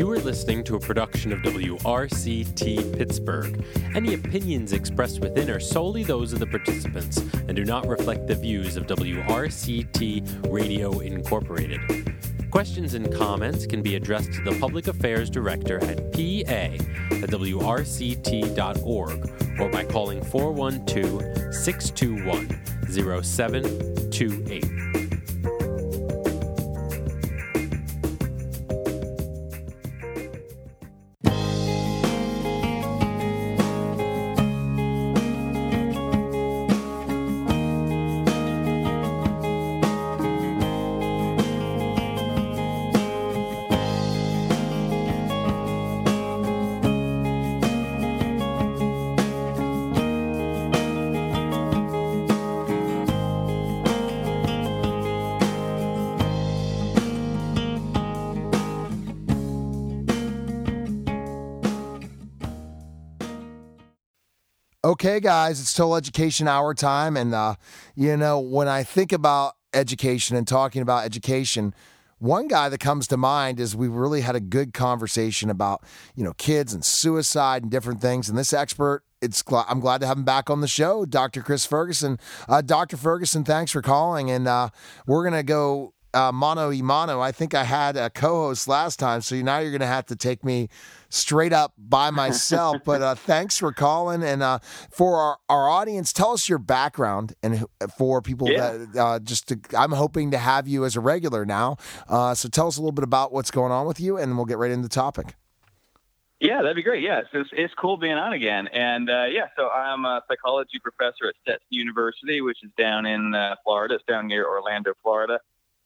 You are listening to a production of WRCT Pittsburgh. Any opinions expressed within are solely those of the participants and do not reflect the views of WRCT Radio Incorporated. Questions and comments can be addressed to the Public Affairs Director at pa at wrct.org or by calling 412 621 0728. Okay, guys, it's Total Education Hour time. And, uh, you know, when I think about education and talking about education, one guy that comes to mind is we really had a good conversation about, you know, kids and suicide and different things. And this expert, it's I'm glad to have him back on the show, Dr. Chris Ferguson. Uh, Dr. Ferguson, thanks for calling. And uh, we're going to go uh, mano y mano. I think I had a co-host last time, so now you're going to have to take me straight up by myself. but uh, thanks for calling, and uh, for our, our audience, tell us your background, and for people yeah. that uh, just to, I'm hoping to have you as a regular now. Uh, so tell us a little bit about what's going on with you, and we'll get right into the topic. Yeah, that'd be great. Yeah, so it's, it's cool being on again. And uh, yeah, so I'm a psychology professor at Stetson University, which is down in uh, Florida. It's down near Orlando, Florida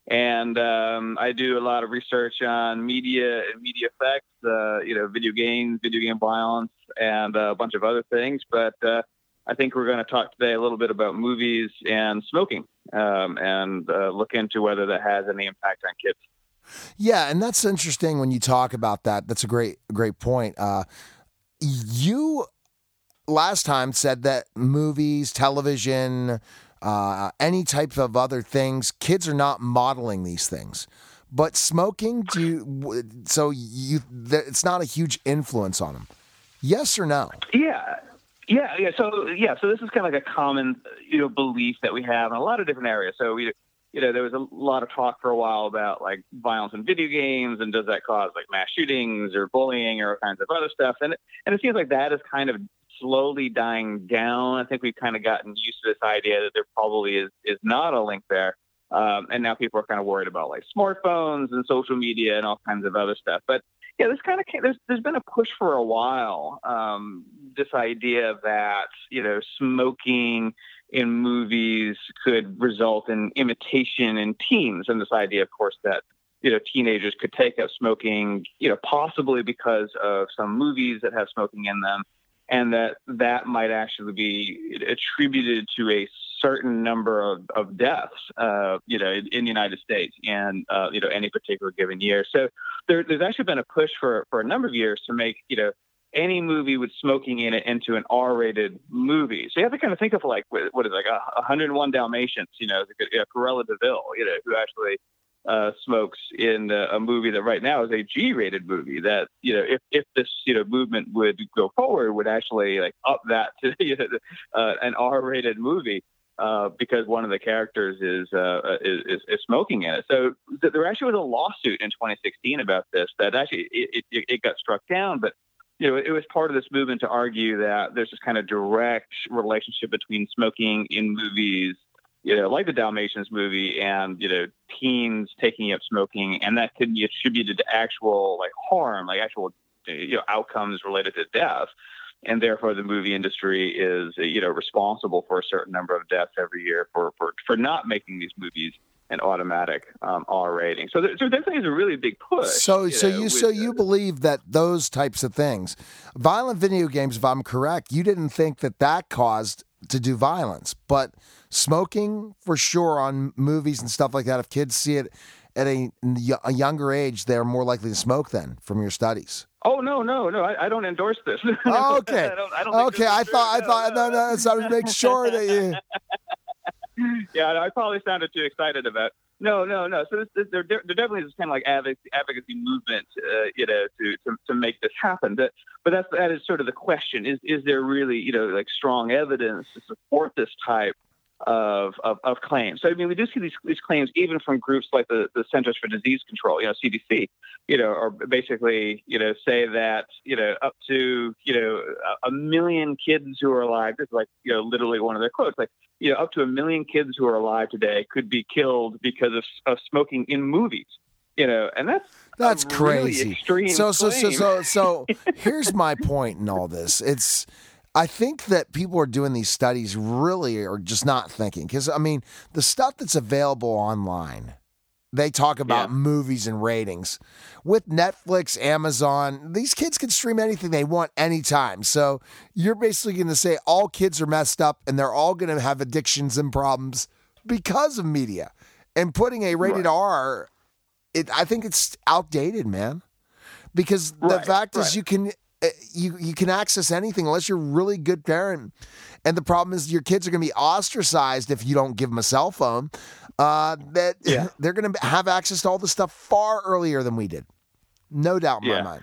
and um, I do a lot of research on media and media effects, uh, you know, video games, video game violence, and a bunch of other things. But uh, I think we're going to talk today a little bit about movies and smoking, um, and uh, look into whether that has any impact on kids. Yeah, and that's interesting when you talk about that. That's a great, great point. Uh, you last time said that movies, television, uh, any type of other things. Kids are not modeling these things. But smoking, do you, so you it's not a huge influence on them. Yes or no? Yeah. Yeah, yeah. So yeah, so this is kind of like a common, you know, belief that we have in a lot of different areas. So we, you know, there was a lot of talk for a while about like violence in video games and does that cause like mass shootings or bullying or kinds of other stuff. And and it seems like that is kind of slowly dying down. I think we've kind of gotten used to this idea that there probably is is not a link there. Um, and now people are kind of worried about like smartphones and social media and all kinds of other stuff. But yeah, this kind of there's there's been a push for a while. Um, this idea that you know smoking in movies could result in imitation in teens, and this idea, of course, that you know teenagers could take up smoking, you know, possibly because of some movies that have smoking in them, and that that might actually be attributed to a certain number of, of deaths, uh, you know, in, in, the United States and, uh, you know, any particular given year. So there, there's actually been a push for, for a number of years to make, you know, any movie with smoking in it into an R-rated movie. So you have to kind of think of like, what is it, like a 101 Dalmatians, you know, Cruella de Vil, you know, who actually uh, smokes in a movie that right now is a G-rated movie. That you know, if if this you know movement would go forward, would actually like up that to you know, uh, an R-rated movie. Uh, because one of the characters is, uh, is, is smoking in it. So th- there actually was a lawsuit in 2016 about this that actually it, it, it got struck down, but you know, it was part of this movement to argue that there's this kind of direct relationship between smoking in movies you know, like the Dalmatians movie and, you know, teens taking up smoking, and that could be attributed to actual like harm, like actual, you know, outcomes related to death. And therefore, the movie industry is, you know, responsible for a certain number of deaths every year for, for, for not making these movies an automatic um, R rating. So there, so definitely is a really big push. So you so know, you so you believe that those types of things, violent video games, if I'm correct, you didn't think that that caused to do violence, but smoking for sure on movies and stuff like that. If kids see it at a, a younger age, they're more likely to smoke. Then, from your studies. Oh no, no, no! I, I don't endorse this. Oh, okay, I don't, I don't okay. I thought, I thought, no, no. So I was making sure that you. yeah, I probably sounded too excited about no, no, no. So this, there, there definitely is kind of like advocacy, advocacy movement, uh, you know, to, to to make this happen. But but that's that is sort of the question: is is there really you know like strong evidence to support this type of, of, of, claims. So I mean, we do see these, these claims even from groups like the, the Centers for Disease Control, you know, CDC, you know, or basically, you know, say that you know up to you know a, million kids who are alive. This is like you know literally one of their quotes, like you know up to a million kids who are alive today could be killed because of, of smoking in movies. You know, and that's that's crazy. Really so, so so so so here's my point in all this. It's I think that people are doing these studies really are just not thinking. Because, I mean, the stuff that's available online, they talk about yeah. movies and ratings. With Netflix, Amazon, these kids can stream anything they want anytime. So you're basically going to say all kids are messed up and they're all going to have addictions and problems because of media. And putting a rated right. R, it, I think it's outdated, man because the right, fact right. is you can you you can access anything unless you're a really good parent. And the problem is your kids are going to be ostracized if you don't give them a cell phone. Uh, that yeah. they're going to have access to all this stuff far earlier than we did. No doubt in yeah. my mind.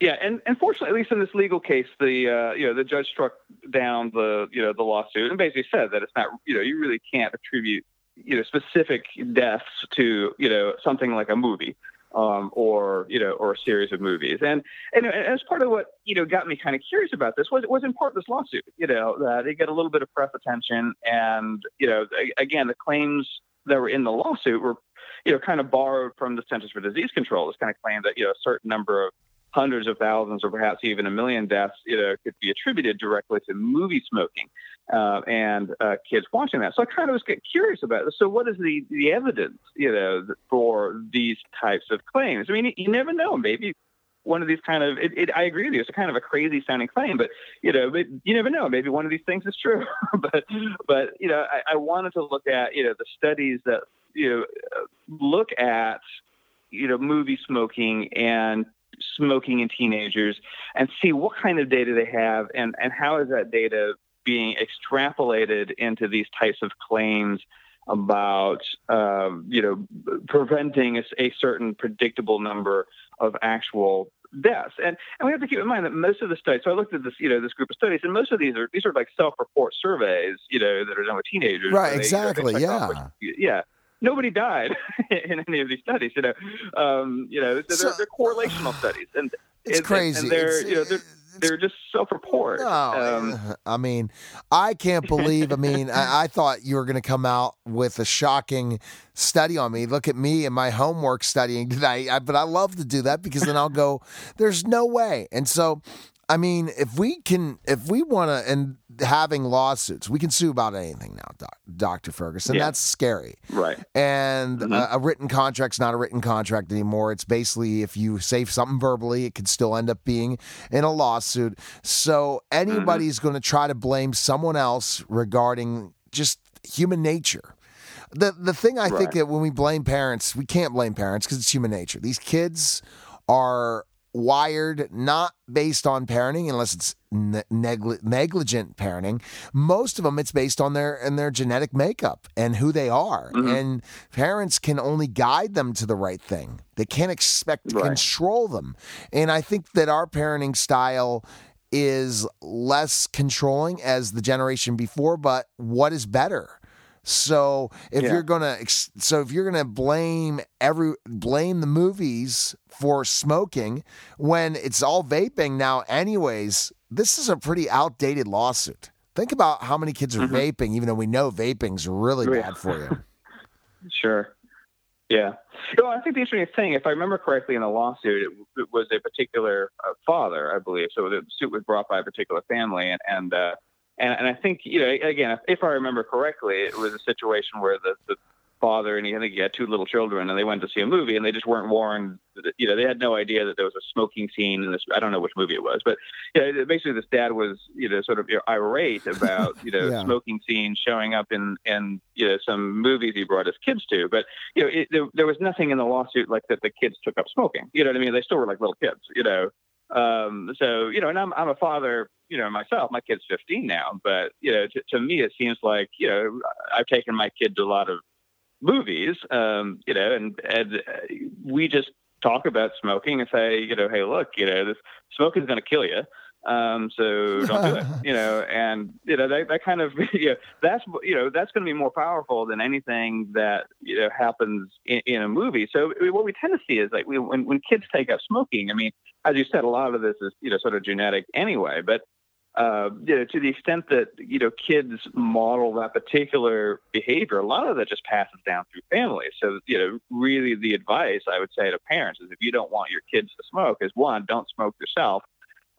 Yeah, and, and fortunately, at least in this legal case, the uh, you know the judge struck down the you know the lawsuit and basically said that it's not you know you really can't attribute you know specific deaths to you know something like a movie um, or you know, or a series of movies. And and as part of what you know got me kind of curious about this was was in part this lawsuit. You know, that they get a little bit of press attention, and you know, again, the claims that were in the lawsuit were you know kind of borrowed from the Centers for Disease Control. This kind of claim that you know a certain number of hundreds of thousands or perhaps even a million deaths you know could be attributed directly to movie smoking uh, and uh, kids watching that. So I kind of was curious about it. So what is the, the evidence, you know, for these types of claims? I mean, you never know. Maybe one of these kind of, it, it, I agree with you, it's kind of a crazy sounding claim, but, you know, but you never know. Maybe one of these things is true. but, but, you know, I, I wanted to look at, you know, the studies that, you know, look at, you know, movie smoking and smoking in teenagers and see what kind of data they have and, and how is that data being extrapolated into these types of claims about uh, you know preventing a, a, certain predictable number of actual deaths. And and we have to keep in mind that most of the studies so I looked at this you know this group of studies and most of these are these are like self-report surveys you know that are done with teenagers. Right they, exactly yeah. yeah. Nobody died in any of these studies you know um, you know so, so they're, they're correlational studies and it's and, crazy. And they're, it's, you know, they're, they're just self-report. No, um, I mean, I can't believe. I mean, I, I, thought you were going to come out with a shocking study on me. Look at me and my homework studying tonight. I, but I love to do that because then I'll go. There's no way. And so I mean, if we can, if we want to, and having lawsuits, we can sue about anything now, doc, Dr. Ferguson. Yeah. That's scary. Right. And mm-hmm. a, a, written contract's not a written contract anymore. It's basically if you say something verbally, it could still end up being in a lawsuit. So anybody's mm-hmm. going to try to blame someone else regarding just human nature. The, the thing I right. think that when we blame parents, we can't blame parents because it's human nature. These kids are wired not based on parenting unless it's negli- negligent parenting. Most of them it's based on their and their genetic makeup and who they are. Mm-hmm. and parents can only guide them to the right thing. They can't expect to right. control them. And i think that our parenting style is less controlling as the generation before but what is better so if yeah. you're gonna, so if you're gonna blame every blame the movies for smoking when it's all vaping now, anyways, this is a pretty outdated lawsuit. Think about how many kids are mm-hmm. vaping, even though we know vaping's really yeah. bad for you. sure. Yeah. Well, I think the interesting thing, if I remember correctly in the lawsuit, it, it was a particular uh, father, I believe. So the suit was brought by a particular family, and, and uh, and, and I think, you know, again, if I remember correctly, it was a situation where the, the father and he, I think he had two little children, and they went to see a movie, and they just weren't warned. That, you know, they had no idea that there was a smoking scene in this. I don't know which movie it was, but yeah, basically, this dad was, you know, sort of irate about, you know, yeah. smoking scenes showing up in in you know some movies he brought his kids to. But you know, it, there, there was nothing in the lawsuit like that the kids took up smoking. You know what I mean? They still were like little kids. You know. Um, so you know, and I'm I'm a father, you know, myself. My kid's 15 now, but you know, to, to me, it seems like you know, I've taken my kid to a lot of movies, um, you know, and and uh, we just talk about smoking and say, you know, hey, look, you know, this smoking is going to kill you. Um, so don't do it, you know, and you know that, that kind of you know, that's you know that's going to be more powerful than anything that you know happens in, in a movie. So what we tend to see is like we, when when kids take up smoking, I mean, as you said, a lot of this is you know sort of genetic anyway, but uh, you know, to the extent that you know kids model that particular behavior, a lot of that just passes down through families. So you know, really, the advice I would say to parents is if you don't want your kids to smoke, is one, don't smoke yourself,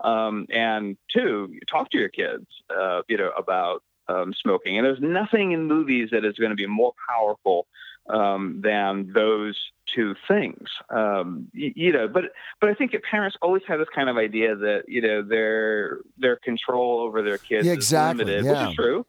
um, and two, talk to your kids, uh, you know, about um, smoking. And there's nothing in movies that is going to be more powerful um, than those two things. Um, you, you, know, but but I think that parents always have this kind of idea that you know their their control over their kids yeah, exactly, is limited, yeah. which is true.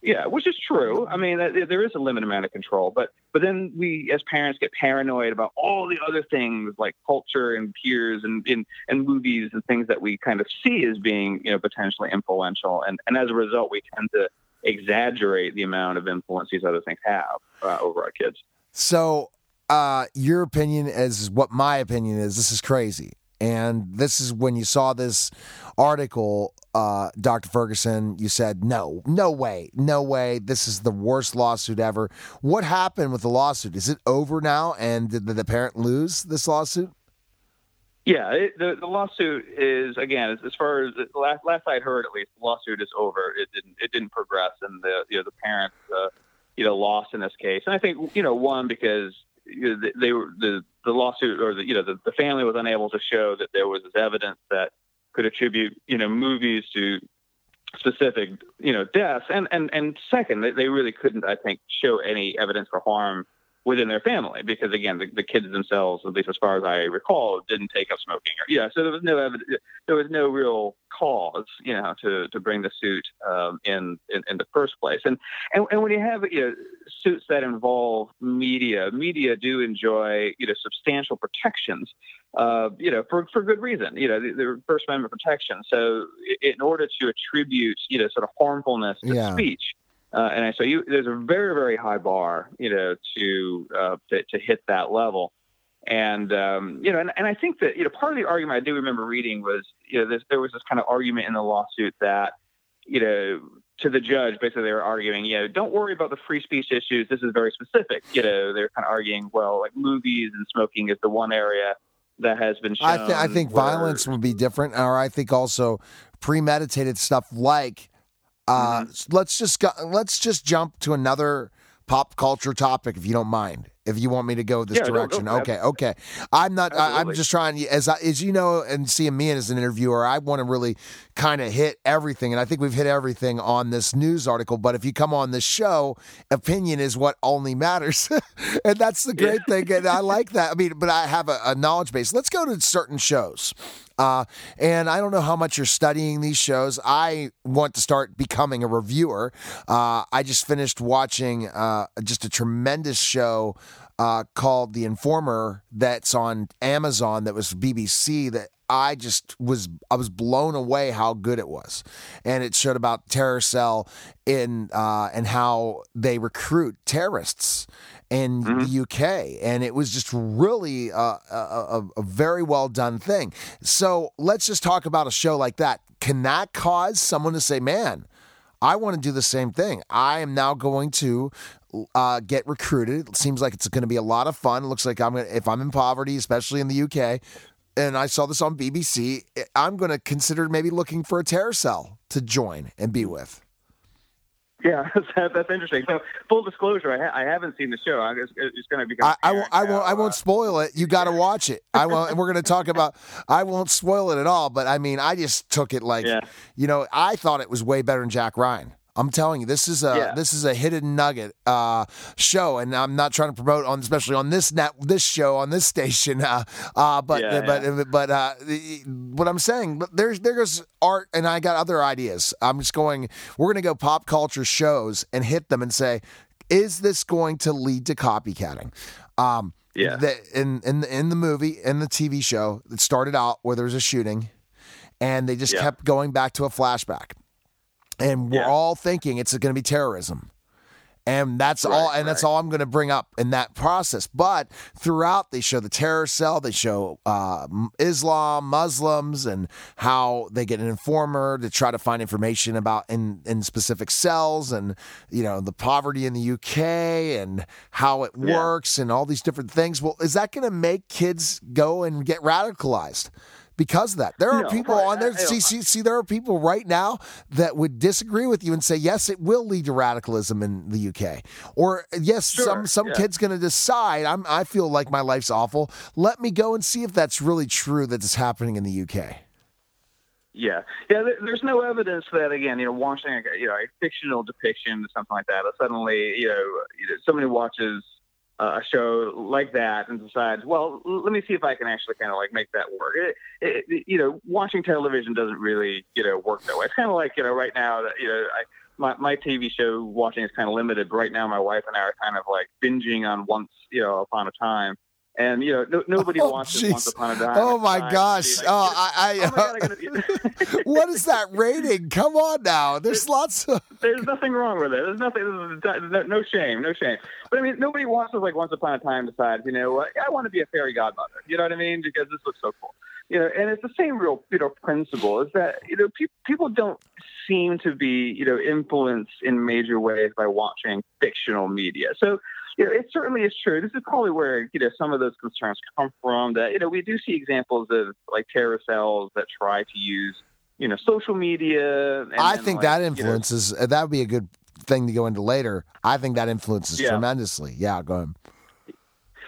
Yeah, which is true. I mean, there is a limited amount of control, but but then we, as parents, get paranoid about all the other things like culture and peers and and, and movies and things that we kind of see as being you know potentially influential, and and as a result, we tend to exaggerate the amount of influence these other things have uh, over our kids. So, uh, your opinion is what my opinion is. This is crazy. And this is when you saw this article, uh, Dr. Ferguson, you said, no, no way, no way. This is the worst lawsuit ever. What happened with the lawsuit? Is it over now? And did the parent lose this lawsuit? Yeah, it, the, the lawsuit is again as, far as last last I heard at least the lawsuit is over. It didn't it didn't progress, and the you know the parents uh, you know lost in this case. And I think you know one because you know, they, they were the the lawsuit or the you know the, the family was unable to show that there was evidence that could attribute you know movies to specific you know deaths, and and and second they, they really couldn't I think show any evidence for harm within their family because again the, the kids themselves at least as far as i recall didn't take up smoking. Or yeah so there was no evidence there was no real cause you know to to bring the suit um, in, in, in the first place. And, and and when you have you know suits that involve media media do enjoy you know substantial protections uh, you know for for good reason. You know the, the first amendment protection. So in order to attribute you know sort of harmfulness to Yeah. speech uh, and I so you, there's a very, very high bar, you know, to, uh, to, to hit that level. And, um, you know, and, and I think that, you know, part of the argument I do remember reading was, you know, this, there was this kind of argument in the lawsuit that, you know, to the judge, basically they were arguing, you know, don't worry about the free speech issues. This is very specific. You know, they're kind of arguing, well, like movies and smoking is the one area that has been shown. I, th- I think where- violence would be different, or I think also premeditated stuff like uh, Mm-hmm. let's just go, let's just jump to another pop culture topic if you don't mind. If you want me to go this Yeah, no, direction, it. okay, okay. I'm not. I, I'm just trying as I, as you know, and seeing me as an interviewer, I want to really kind of hit everything, and I think we've hit everything on this news article. But if you come on this show, opinion is what only matters, and that's the great thing. And I like that. I mean, but I have a, a knowledge base. Let's go to certain shows. Uh, and I don't know how much you're studying these shows. I want to start becoming a reviewer. Uh, I just finished watching uh, just a tremendous show uh, called The Informer that's on Amazon that was BBC that I just was I was blown away how good it was, and it showed about terror cell in uh, and how they recruit terrorists in the UK, and it was just really a, a, a very well done thing. So let's just talk about a show like that. Can that cause someone to say, "Man"? I want to do the same thing. I am now going to uh, get recruited. It seems like it's going to be a lot of fun. It looks like I'm going to, if I'm in poverty, especially in the UK, and I saw this on BBC, I'm going to consider maybe looking for a terror cell to join and be with. Yeah, that's, that's interesting. So, full disclosure, I, ha- I haven't seen the show. Just, it's going to be. I, I won't. I won't. I won't uh, spoil it. You got to watch it. I won't. We're going to talk about. I won't spoil it at all. But I mean, I just took it like, Yeah. you know, I thought it was way better than Jack Ryan. I'm telling you, this is a Yeah. this is a hidden nugget uh, show, and I'm not trying to promote on, especially on this net, this show on this station. Uh, uh, but Yeah, but but uh, what I'm saying, but there's there's art, and I got other ideas. I'm just going. We're going to go pop culture shows and hit them and say, is this going to lead to copycatting? Um, Yeah. the, in in the, in the movie in the TV show, it started out where there was a shooting, and they just Yeah. kept going back to a flashback, and we're Yeah. all thinking it's going to be terrorism. and that's Right, all and that's all i'm going to bring up in that process but throughout they show the terror cell they show uh, islam muslims and how they get an informer to try to find information about in in specific cells and you know the poverty in the uk and how it Yeah. works and all these different things well is that going to make kids go and get radicalized because of that. There are No, people on there. I- I See, see, see, there are people right now that would disagree with you and say, yes, it will lead to radicalism in the UK, or yes, some Sure, some yeah. kid's going to decide. I'm I feel like my life's awful. Let me go and see if that's really true that it's happening in the UK. Yeah, yeah. There's no evidence that again, you know, watching a, you know a fictional depiction or something like that, or suddenly you know, you know somebody watches a show like that and decides, well, let me see if I can actually kind of like make that work. It, it, you know, watching television doesn't really you know work that way. It's kind of like you know right now you know I. My, my TV show watching is kind of limited. Right now, my wife and I are kind of like binging on Once, you know, Upon a Time, and you know, no, nobody Oh, watches jeez. Once Upon a Time. Oh my Time, gosh! like, Oh, I, oh my God, I I, what is that rating? Come on now. There's lots of. There's nothing wrong with it. There's nothing. there's no, shame. No shame. But I mean, nobody wants to like once upon a time decides, you know, what I want to be a fairy godmother. You know what I mean? Because this looks so cool. You know, and it's the same real, you know, principle is that you know pe- people don't seem to be, you know, influenced in major ways by watching fictional media. So. You know, it certainly is true. This is probably where you know some of those concerns come from. That you know we do see examples of like terror cells that try to use you know social media. And I think like, that you know, influences. uh, that would be a good thing to go into later. I think that influences Yeah. tremendously. Yeah, go ahead.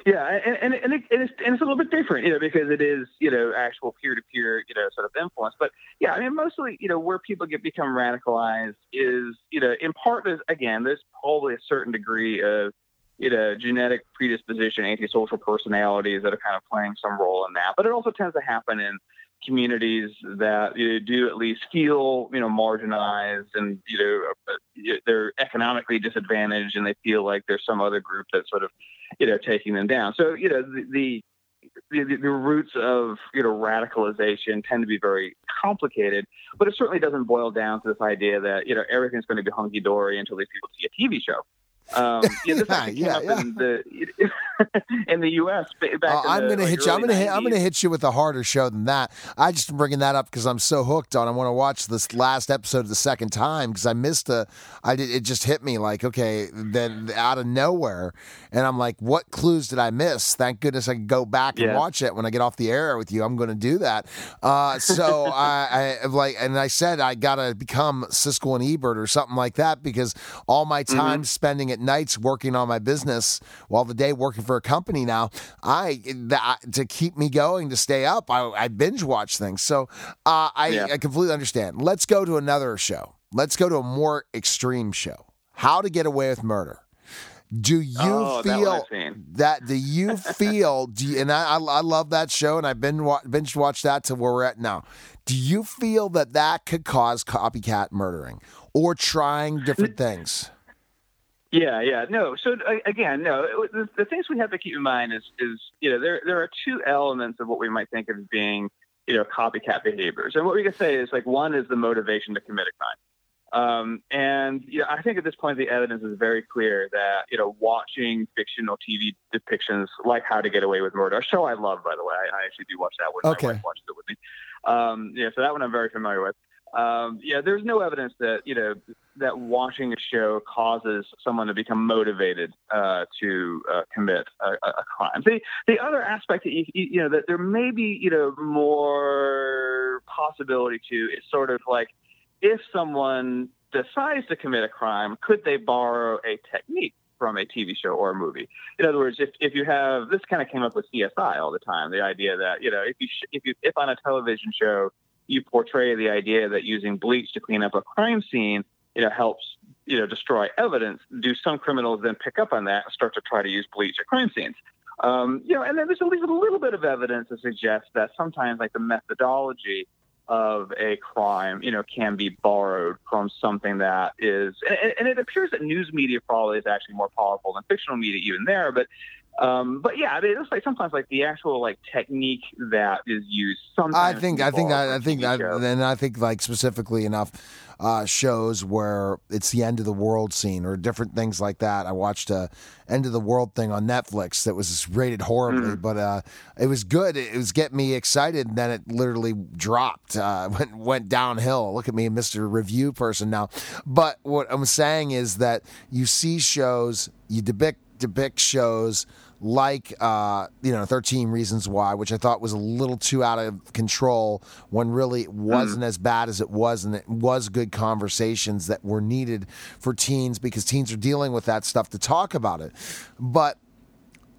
Yeah, and and, and, it, and, it's, and it's a little bit different, you know, because it is, you know, actual peer-to-peer, you know, sort of influence. But yeah, I mean, mostly, you know, where people get become radicalized is, you know, in part is again, there's probably a certain degree of, you know, genetic predisposition, antisocial personalities that are kind of playing some role in that. But it also tends to happen in communities that you know, do at least feel, you know, marginalized and you know uh, they're economically disadvantaged, and they feel like there's some other group that's sort of, you know, taking them down. So you know the. the the, the, roots of you know radicalization tend to be very complicated, but it certainly doesn't boil down to this idea that you know everything's going to be hunky dory until these people see a TV show. Um, yeah, this Yeah, came yeah, up yeah. in the in the U.S. back Uh, in I'm gonna like, hit you. I'm gonna hit. I'm gonna hit you with a harder show than that. I just am bringing that up because I'm so hooked on. I want to watch this last episode the second time because I missed a. I did. It just hit me like okay, then out of nowhere, and I'm like, what clues did I miss? Thank goodness I can go back and watch it when I get off the air with you. I'm going to do that. Uh, so I, I like, and I said I gotta become Siskel and Ebert or something like that because all my Mm-hmm. time spending at nights working on my business while the day working for a company now i that, to keep me going to stay up i, I binge watch things so uh, I, Yeah. I completely understand let's go to another show let's go to a more extreme show how to get away with murder do you Oh, feel I've that do you feel do you, and I, I I love that show and I've been wa- binge watched that to where we're at now. Do you feel that that could cause copycat murdering or trying different things? Yeah, yeah, no. So again, no. The, the things we have to keep in mind is, is you know, there there are two elements of what we might think of as being, you know, copycat behaviors. And what we can say is like one is the motivation to commit a crime. Um, and you know, I think at this point the evidence is very clear that you know watching fictional TV depictions like How to Get Away with Murder, a show I love by the way. I, I actually do watch that one. Okay. My wife watches it with me. Um, yeah, so that one I'm very familiar with. Um, yeah, there's no evidence that you know that watching a show causes someone to become motivated uh, to uh, commit a, a crime. The the other aspect that you you know that there may be you know more possibility to is sort of like if someone decides to commit a crime, could they borrow a technique from a TV show or a movie? In other words, if, if you have this kind of came up with CSI all the time, the idea that you know if you sh- if you if on a television show you portray the idea that using bleach to clean up a crime scene, you know, helps you know destroy evidence. Do some criminals then pick up on that and start to try to use bleach at crime scenes? Um, you know, and then there's at least a little bit of evidence to suggest that sometimes like the methodology of a crime, you know, can be borrowed from something that is, and, and it appears that news media probably is actually more powerful than fictional media even there. But Um, but yeah, I mean, it's like sometimes like the actual like technique that is used. Sometimes I think I think that I think that then I think like specifically enough uh, shows where it's the end of the world scene or different things like that. I watched a end of the world thing on Netflix that was rated horribly, mm. but uh, it was good. It was getting me excited, and then it literally dropped, uh, went went downhill. Look at me, Mister Review person now. But what I'm saying is that you see shows, you depict depict shows like uh, you know 13 reasons why which i thought was a little too out of control when really it wasn't mm. as bad as it was and it was good conversations that were needed for teens because teens are dealing with that stuff to talk about it but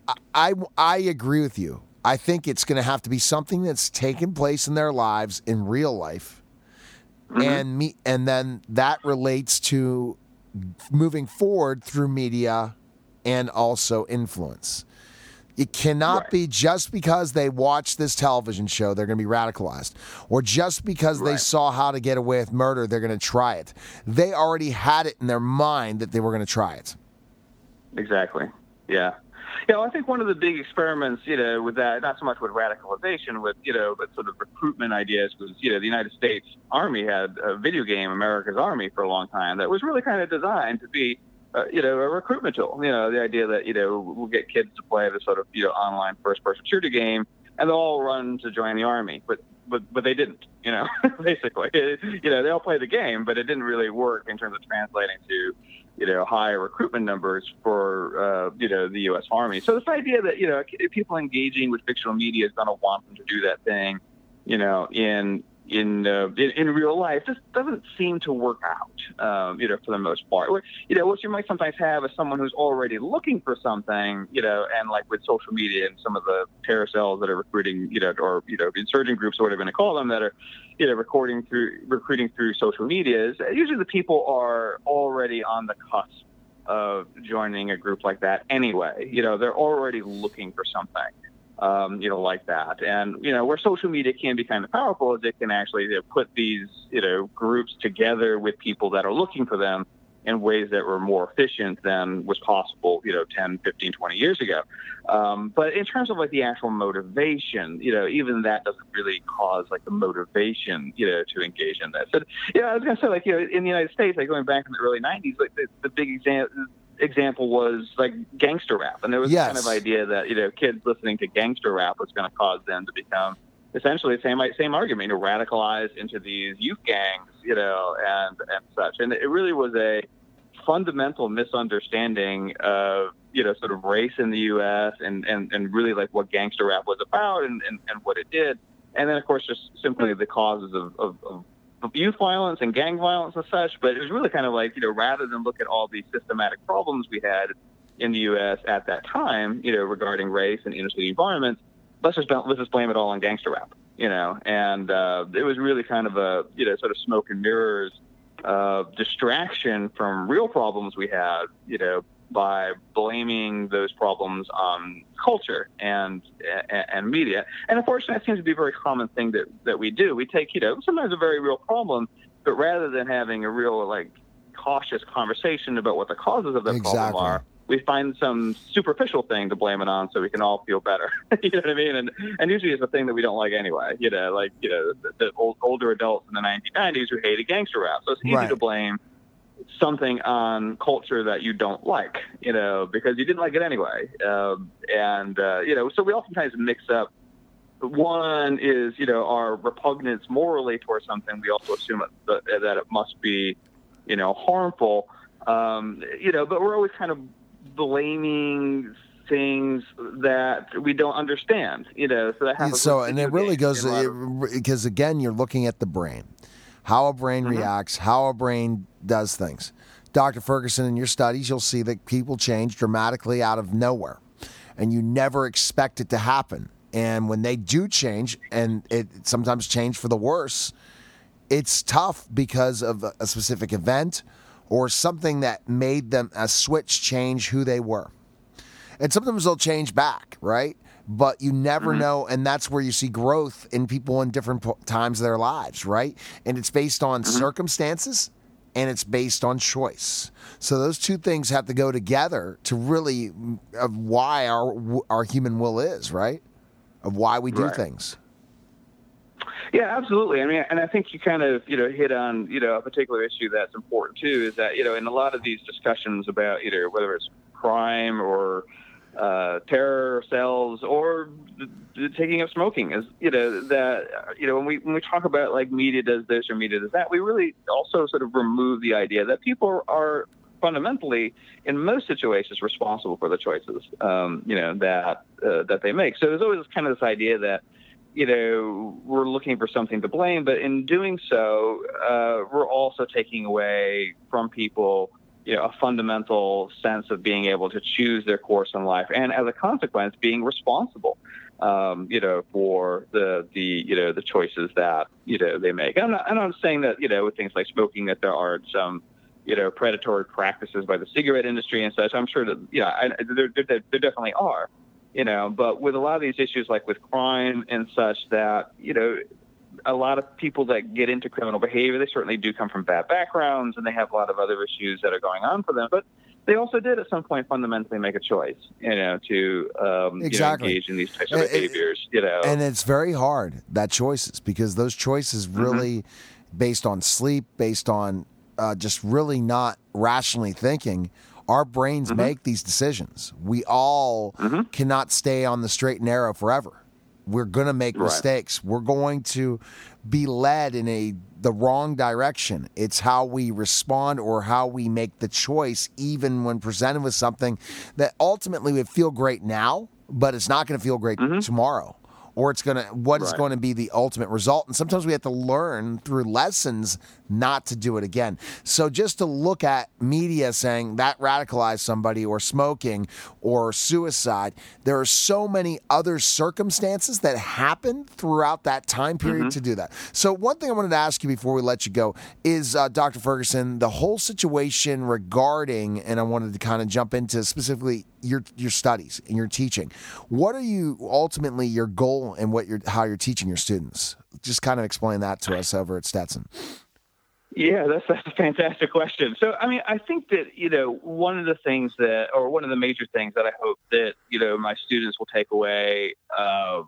i i, I agree with you i think it's going to have to be something that's taken place in their lives in real life mm-hmm. and me and then that relates to moving forward through media and also influence it cannot right. be just because they watched this television show, they're going to be radicalized. Or just because right. they saw how to get away with murder, they're going to try it. They already had it in their mind that they were going to try it. Exactly. Yeah. Yeah, know, I think one of the big experiments, you know, with that, not so much with radicalization, with, you know, but sort of recruitment ideas was, you know, the United States Army had a video game, America's Army, for a long time that was really kind of designed to be uh, you know, a recruitment tool. You know, the idea that you know we'll get kids to play this sort of you know online first-person shooter game, and they'll all run to join the army, but but but they didn't. You know, basically, it, you know, they all play the game, but it didn't really work in terms of translating to you know high recruitment numbers for uh, you know the U.S. Army. So this idea that you know people engaging with fictional media is going to want them to do that thing, you know, in in, uh, in, in real life just doesn't seem to work out, um, you know, for the most part. You know, what you might sometimes have is someone who's already looking for something, you know, and like with social media and some of the terror that are recruiting, you know, or you know, insurgent groups or whatever you going to call them that are, you know, recording through recruiting through social medias. Usually, the people are already on the cusp of joining a group like that anyway. You know, they're already looking for something um, you know, like that. And, you know, where social media can be kind of powerful is it can actually you know, put these, you know, groups together with people that are looking for them in ways that were more efficient than was possible, you know, 10, 15, 20 years ago. Um, but in terms of like the actual motivation, you know, even that doesn't really cause like the motivation, you know, to engage in that. So, yeah, I was going to say like, you know, in the United States, like going back in the early 90s, like the, the big example, example was like gangster rap, and there was yes. kind of idea that you know kids listening to gangster rap was going to cause them to become essentially the same same argument, you know, radicalized into these youth gangs, you know, and and such. And it really was a fundamental misunderstanding of you know sort of race in the U.S. and and and really like what gangster rap was about and and, and what it did. And then, of course, just simply the causes of, of, of youth violence and gang violence and such, but it was really kind of like, you know, rather than look at all the systematic problems we had in the U.S. at that time, you know, regarding race and inner city environments, let's just let's just blame it all on gangster rap, you know. And uh, it was really kind of a, you know, sort of smoke and mirrors uh, distraction from real problems we had, you know, by blaming those problems on culture and, and, media. And unfortunately, that seems to be a very common thing that that we do. We take you know sometimes a very real problem, but rather than having a real like cautious conversation about what the causes of that exactly. problem are, we find some superficial thing to blame it on so we can all feel better. you know what I mean? And and usually it's a thing that we don't like anyway. You know, like you know the, the old, older adults in the 1990s who hated gangster rap. So it's easy right. to blame something on culture that you don't like, you know, because you didn't like it anyway. Um, and, uh, you know, so we oftentimes mix up. One is, you know, our repugnance morally towards something. We also assume that, that it must be, you know, harmful. Um, you know, but we're always kind of blaming things that we don't understand, you know, so that happens. So, and it really goes, because again, you're looking at the brain how a brain mm-hmm. reacts, how a brain does things. Dr. Ferguson, in your studies, you'll see that people change dramatically out of nowhere, and you never expect it to happen. And when they do change, and it sometimes change for the worse, it's tough because of a specific event or something that made them a switch change who they were. And sometimes they'll change back, right? but you never mm-hmm. know. And that's where you see growth in people in different times of their lives, right? And it's based on mm-hmm. circumstances and it's based on choice. So those two things have to go together to really uh, of why our our human will is right, of why we do Right. things. Yeah, absolutely. I mean, and I think you kind of you know hit on you know a particular issue that's important too is that you know in a lot of these discussions about either whether it's crime or uh, terror cells or the, the taking of smoking is you know that you know when we when we talk about like media does this or media does that we really also sort of remove the idea that people are fundamentally in most situations responsible for the choices um, you know that uh, that they make. So there's always kind of this idea that you know, we're looking for something to blame, but in doing so, uh, we're also taking away from people, you know, a fundamental sense of being able to choose their course in life, and as a consequence, being responsible, um, you know, for the the you know the choices that you know they make. I'm not, I'm saying that you know with things like smoking that there are some you know predatory practices by the cigarette industry and such. I'm sure that yeah, I, there, there, there definitely are you know but with a lot of these issues like with crime and such that you know a lot of people that get into criminal behavior they certainly do come from bad backgrounds and they have a lot of other issues that are going on for them but they also did at some point fundamentally make a choice you know to um, Exactly. you know, engage in these types of And- and- behaviors you know And it's very hard that choices because those choices really based on sleep, based on uh, just really not rationally thinking. Our brains make these decisions. We all cannot stay on the straight and narrow forever. We're going to make Right. mistakes. We're going to be led in a the wrong direction. It's how we respond or how we make the choice, even when presented with something that ultimately would feel great now, but it's not going to feel great mm-hmm. tomorrow. Or it's gonna what is Right. going to be the ultimate result. And sometimes we have to learn through lessons not to do it again. So just to look at media saying that radicalized somebody or smoking or suicide, there are so many other circumstances that happen throughout that time period to do that. So one thing I wanted to ask you before we let you go is, uh, Dr. Ferguson, the whole situation regarding, and I wanted to kind of jump into specifically your your studies and your teaching. What are you ultimately your goal and what you're how you're teaching your students? Just kind of explain that to us over at Stetson. Yeah, that's that's a fantastic question. So, I mean, I think that you know one of the things that, or one of the major things that I hope that you know my students will take away, uh,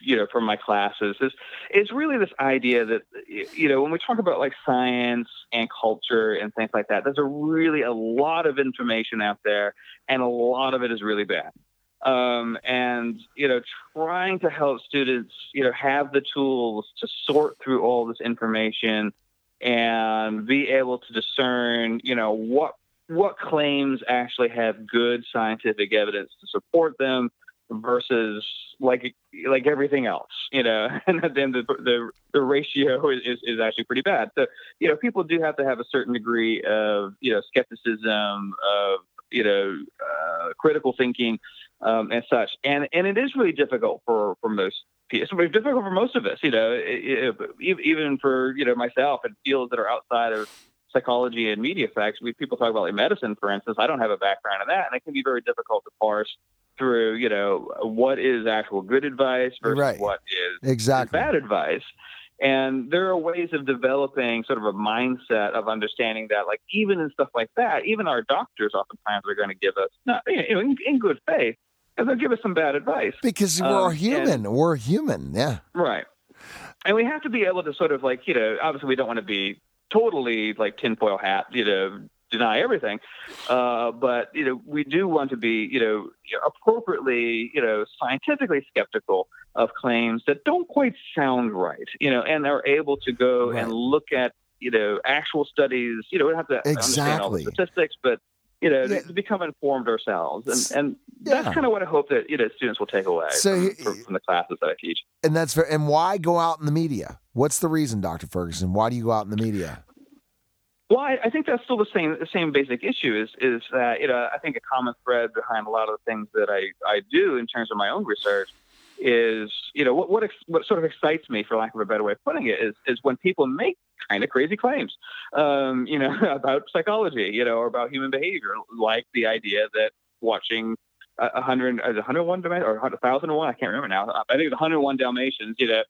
you know, from my classes is is really this idea that you know when we talk about like science and culture and things like that, there's a really a lot of information out there, and a lot of it is really bad. Um, and you know, trying to help students, you know, have the tools to sort through all this information and be able to discern, you know, what what claims actually have good scientific evidence to support them versus like like everything else, you know, and then the the, the ratio is, is, actually pretty bad. So, you know, people do have to have a certain degree of, you know, skepticism, of, you know, uh, critical thinking, um, and such. And and it is really difficult for for most. It's difficult for most of us, you know, it, it, even for you know myself in fields that are outside of psychology and media effects. We people talk about like medicine, for instance. I don't have a background in that, and it can be very difficult to parse through, you know, what is actual good advice versus Right. what is Exactly. bad advice. And there are ways of developing sort of a mindset of understanding that, like, even in stuff like that, even our doctors oftentimes are going to give us, not, you know, in, in good faith, and they'll give us some bad advice. Because Um, we're and- human. we're human. Yeah. Right. And we have to be able to sort of like, you know, obviously we don't want to be totally like tinfoil hat, you know, deny everything. Uh, but, you know, we do want to be, you know, appropriately, you know, scientifically skeptical of claims that don't quite sound right, you know, and are able to go Right. and look at, you know, actual studies, you know, we don't have to understand all the Exactly. statistics, but, you know, Yeah. to become informed ourselves. And, and Yeah. that's kind of what I hope that, you know, students will take away So from, from, from the classes that I teach. And that's very, and why go out in the media? What's the reason, Dr. Ferguson? Why do you go out in the media? Well, I, I think that's still the same the same basic issue is is that you know I think a common thread behind a lot of the things that I, I do in terms of my own research is you know what what ex, what sort of excites me for lack of a better way of putting it is is when people make kind of crazy claims um, you know about psychology you know or about human behavior like the idea that watching a hundred, is 101 or 1,001? I can't remember now. I think it's 101 Dalmatians. You know,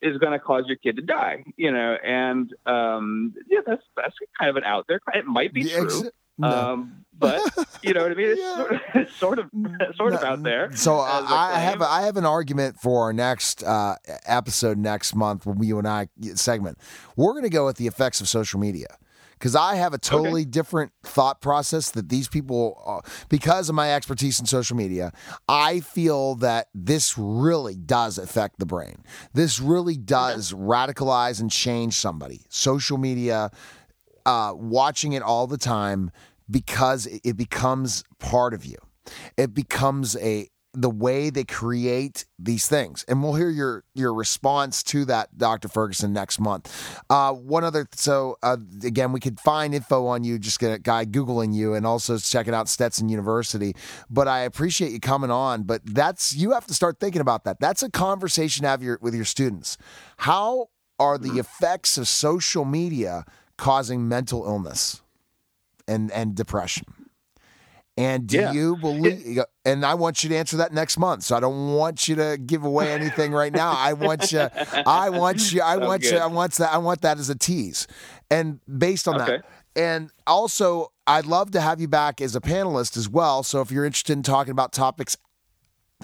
is going to cause your kid to die. You know, and um, yeah, that's that's kind of an out there. It might be true. Ex- no. Um, but you know what I mean. It's, yeah. sort, of, sort of, out there. So I, I have, I have an argument for our next uh, episode next month when you and I segment. We're going to go with the effects of social media because I have a totally okay. different thought process that these people, uh, because of my expertise in social media, I feel that this really does affect the brain. This really does okay. radicalize and change somebody. Social media, uh, watching it all the time because it becomes part of you. It becomes a the way they create these things. And we'll hear your your response to that, Dr. Ferguson, next month. Uh, one other, so uh, again, we could find info on you, just get a guy Googling you and also checking out Stetson University. But I appreciate you coming on. But that's, you have to start thinking about that. That's a conversation to have your, with your students. How are the mm-hmm. effects of social media causing mental illness and, and depression? And do yeah. you believe? And I want you to answer that next month. So I don't want you to give away anything right now. I want you. I want you. I want you. I want that. I want that as a tease. And based on okay. that, and also I'd love to have you back as a panelist as well. So if you're interested in talking about topics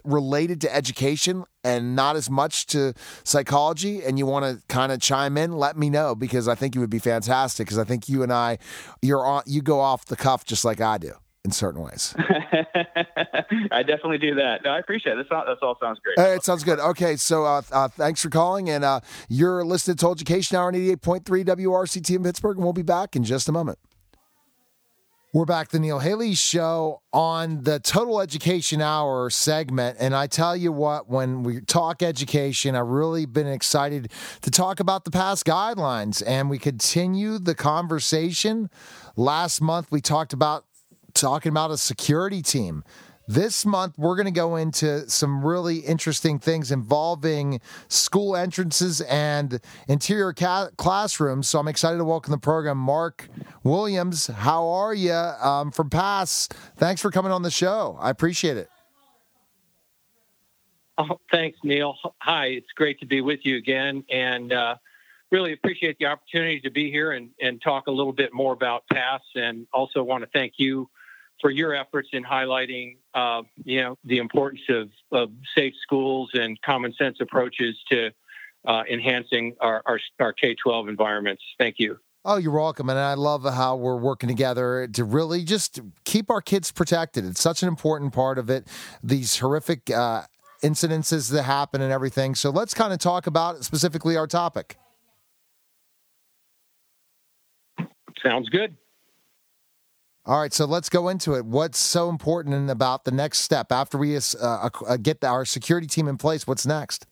related to education and not as much to psychology and you want to kind of chime in let me know because i think you would be fantastic because i think you and i you're on you go off the cuff just like i do in certain ways. I definitely do that. No, I appreciate it. This all, this all sounds great. It sounds good. Okay, so uh, uh, thanks for calling, and uh, you're listening to Education Hour on 88.3 WRCT in Pittsburgh, and we'll be back in just a moment. We're back the Neil Haley Show on the Total Education Hour segment. And I tell you what, when we talk education, I've really been excited to talk about the PASS guidelines and we continue the conversation. Last month, we talked about talking about a security team. This month, we're going to go into some really interesting things involving school entrances and interior ca- classrooms. So I'm excited to welcome the program Mark Williams. How are you um, from PASS? Thanks for coming on the show. I appreciate it. Oh, thanks, Neil. Hi, it's great to be with you again. And uh, really appreciate the opportunity to be here and, and talk a little bit more about PASS. And also want to thank you for your efforts in highlighting, uh, you know, the importance of, of, safe schools and common sense approaches to uh, enhancing our, our, our K-12 environments. Thank you. Oh, you're welcome. And I love how we're working together to really just keep our kids protected. It's such an important part of it. These horrific uh, incidences that happen and everything. So let's kind of talk about specifically our topic. Sounds good. All right, so let's go into it. What's so important about the next step after we uh, uh, get our security team in place? What's next?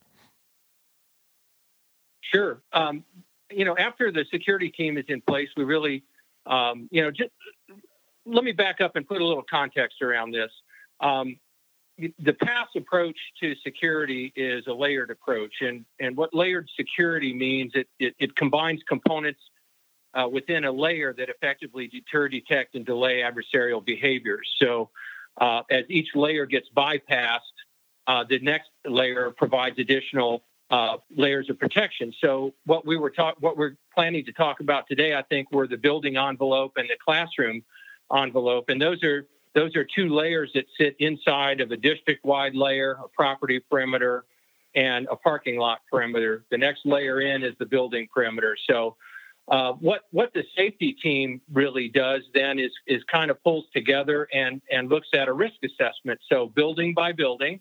Sure. Um, you know, after the security team is in place, we really, um, you know, just let me back up and put a little context around this. Um, the PASS approach to security is a layered approach, and and what layered security means it it, it combines components uh, within a layer that effectively deter, detect, and delay adversarial behaviors. So, uh, as each layer gets bypassed, uh, the next layer provides additional uh, layers of protection. So, what we were talk- what we're planning to talk about today, I think, were the building envelope and the classroom envelope, and those are those are two layers that sit inside of a district-wide layer, a property perimeter, and a parking lot perimeter. The next layer in is the building perimeter. So uh, what what the safety team really does then is is kind of pulls together and and looks at a risk assessment. So building by building.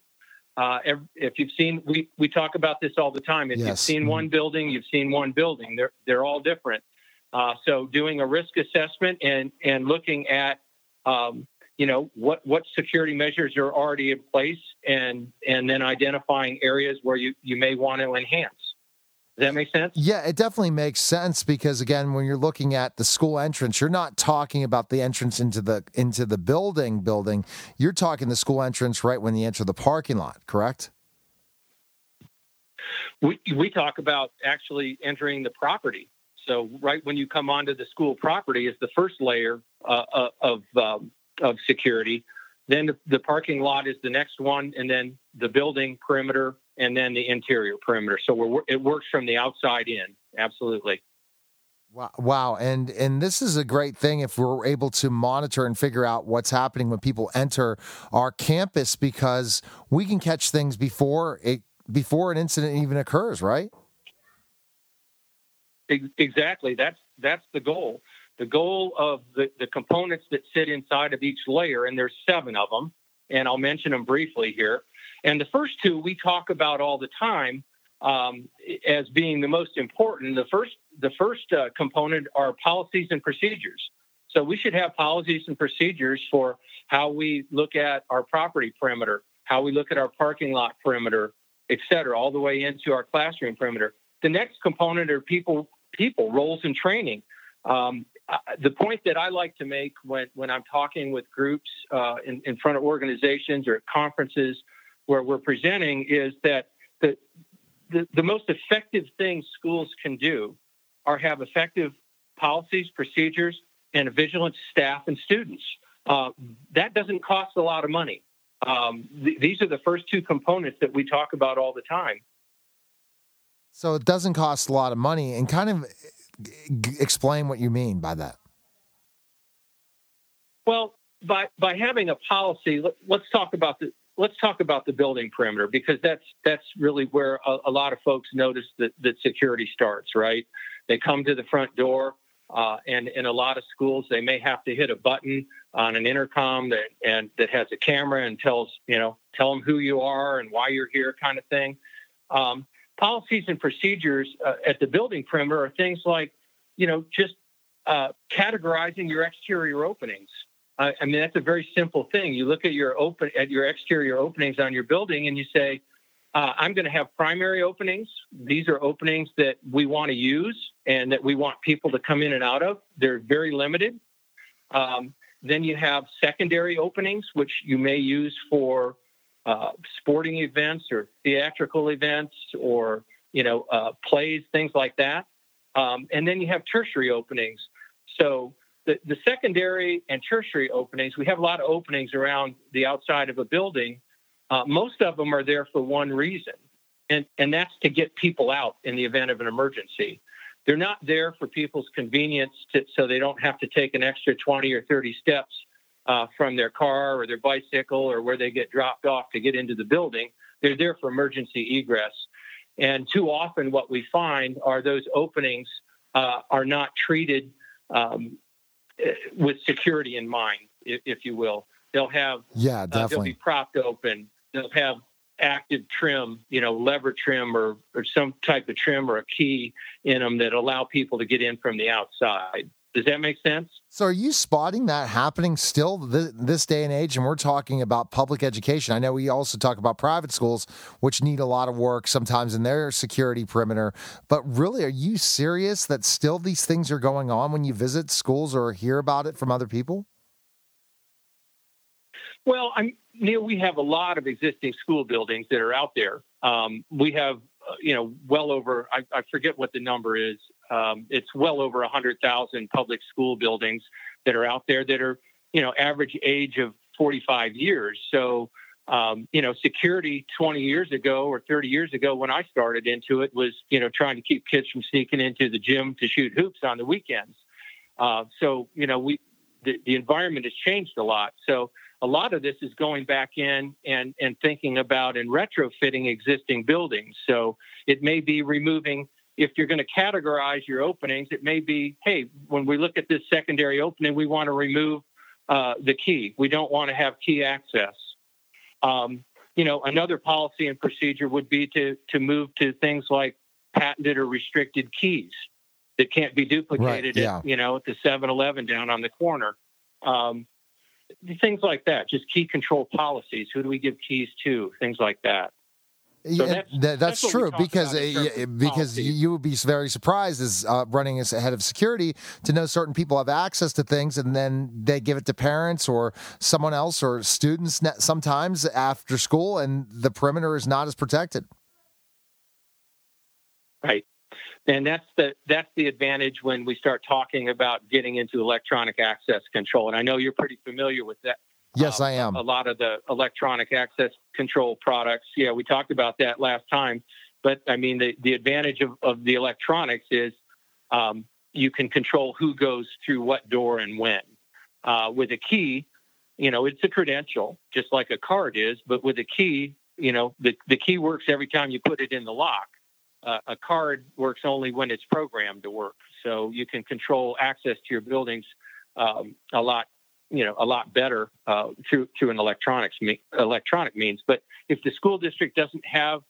Uh, if you've seen, we we talk about this all the time. If yes. you've seen one building, you've seen one building. They're they're all different. Uh, so doing a risk assessment and and looking at um, you know what what security measures are already in place and and then identifying areas where you you may want to enhance does that make sense? Yeah, it definitely makes sense because again, when you're looking at the school entrance, you're not talking about the entrance into the into the building building. You're talking the school entrance right when you enter the parking lot, correct? We we talk about actually entering the property. So right when you come onto the school property is the first layer uh, uh of um, of security. then the, the parking lot is the next one, and then the building perimeter, and then the interior perimeter. So we're, it works from the outside in. Absolutely. Wow, wow, and and this is a great thing if we're able to monitor and figure out what's happening when people enter our campus because we can catch things before it before an incident even occurs, right? Exactly. That's that's the goal. The goal of the, the components that sit inside of each layer, and there's seven of them, and I'll mention them briefly here. And the first two we talk about all the time um, as being the most important. The first, the first uh, component are policies and procedures. So we should have policies and procedures for how we look at our property perimeter, how we look at our parking lot perimeter, et cetera, all the way into our classroom perimeter. The next component are people, people roles and training. Um, the point that I like to make when, when I'm talking with groups uh, in, in front of organizations or at conferences where we're presenting is that the, the, the most effective things schools can do are have effective policies, procedures, and a vigilant staff and students. Uh, that doesn't cost a lot of money. Um, th- these are the first two components that we talk about all the time. So it doesn't cost a lot of money, and kind of g- explain what you mean by that. Well, by by having a policy, let, us talk about the let's talk about the building perimeter because that's that's really where a, a lot of folks notice that that security starts. Right, they come to the front door, uh, and in a lot of schools, they may have to hit a button on an intercom that and that has a camera and tells you know tell them who you are and why you're here, kind of thing. Um, policies and procedures uh, at the building perimeter are things like, you know, just uh, categorizing your exterior openings. I mean, that's a very simple thing. You look at your open at your exterior openings on your building, and you say, uh, "I'm going to have primary openings. These are openings that we want to use and that we want people to come in and out of. They're very limited." Um, then you have secondary openings, which you may use for uh, sporting events or theatrical events or you know uh, plays, things like that. Um, and then you have tertiary openings. So the, the secondary and tertiary openings, we have a lot of openings around the outside of a building. Uh, most of them are there for one reason, and, and that's to get people out in the event of an emergency. They're not there for people's convenience to, so they don't have to take an extra 20 or 30 steps uh, from their car or their bicycle or where they get dropped off to get into the building. They're there for emergency egress. And too often, what we find are those openings uh, are not treated um, with security in mind, if, if, you will. They'll have yeah, definitely. Uh, they'll be propped open. They'll have active trim, you know, lever trim or, or some type of trim or a key in them that allow people to get in from the outside. Does that make sense? So, are you spotting that happening still this, this, day and age? And we're talking about public education. I know we also talk about private schools, which need a lot of work sometimes in their security perimeter. But really, are you serious that still these things are going on when you visit schools or hear about it from other people? Well, I'm, Neil, we have a lot of existing school buildings that are out there. Um, we have, you know, well over, I, I forget what the number is, um, it's well over 100,000 public school buildings that are out there that are, you know, average age of 45 years. So, um, you know, security 20 years ago or 30 years ago when I started into it was, you know, trying to keep kids from sneaking into the gym to shoot hoops on the weekends. Uh, so, you know, we the, the environment has changed a lot. So a lot of this is going back in and, and thinking about and retrofitting existing buildings. So it may be removing if you're going to categorize your openings, it may be, hey, when we look at this secondary opening, we want to remove uh, the key. We don't want to have key access. Um, you know, another policy and procedure would be to to move to things like patented or restricted keys that can't be duplicated. Right, yeah. at, you know, at the 7-Eleven down on the corner. Um, things like that. Just key control policies. Who do we give keys to? Things like that. So that's, that, that's, that's true because uh, because you would be very surprised as uh, running as head of security to know certain people have access to things and then they give it to parents or someone else or students sometimes after school and the perimeter is not as protected. Right, and that's the that's the advantage when we start talking about getting into electronic access control. And I know you're pretty familiar with that Yes, um, I am. A lot of the electronic access control products. Yeah, we talked about that last time. But I mean, the, the advantage of, of the electronics is um, you can control who goes through what door and when. Uh, with a key, you know, it's a credential, just like a card is. But with a key, you know, the, the key works every time you put it in the lock. Uh, a card works only when it's programmed to work. So you can control access to your buildings um, a lot, you know, a lot better uh, through through an electronics me- electronic means. But if the school district doesn't have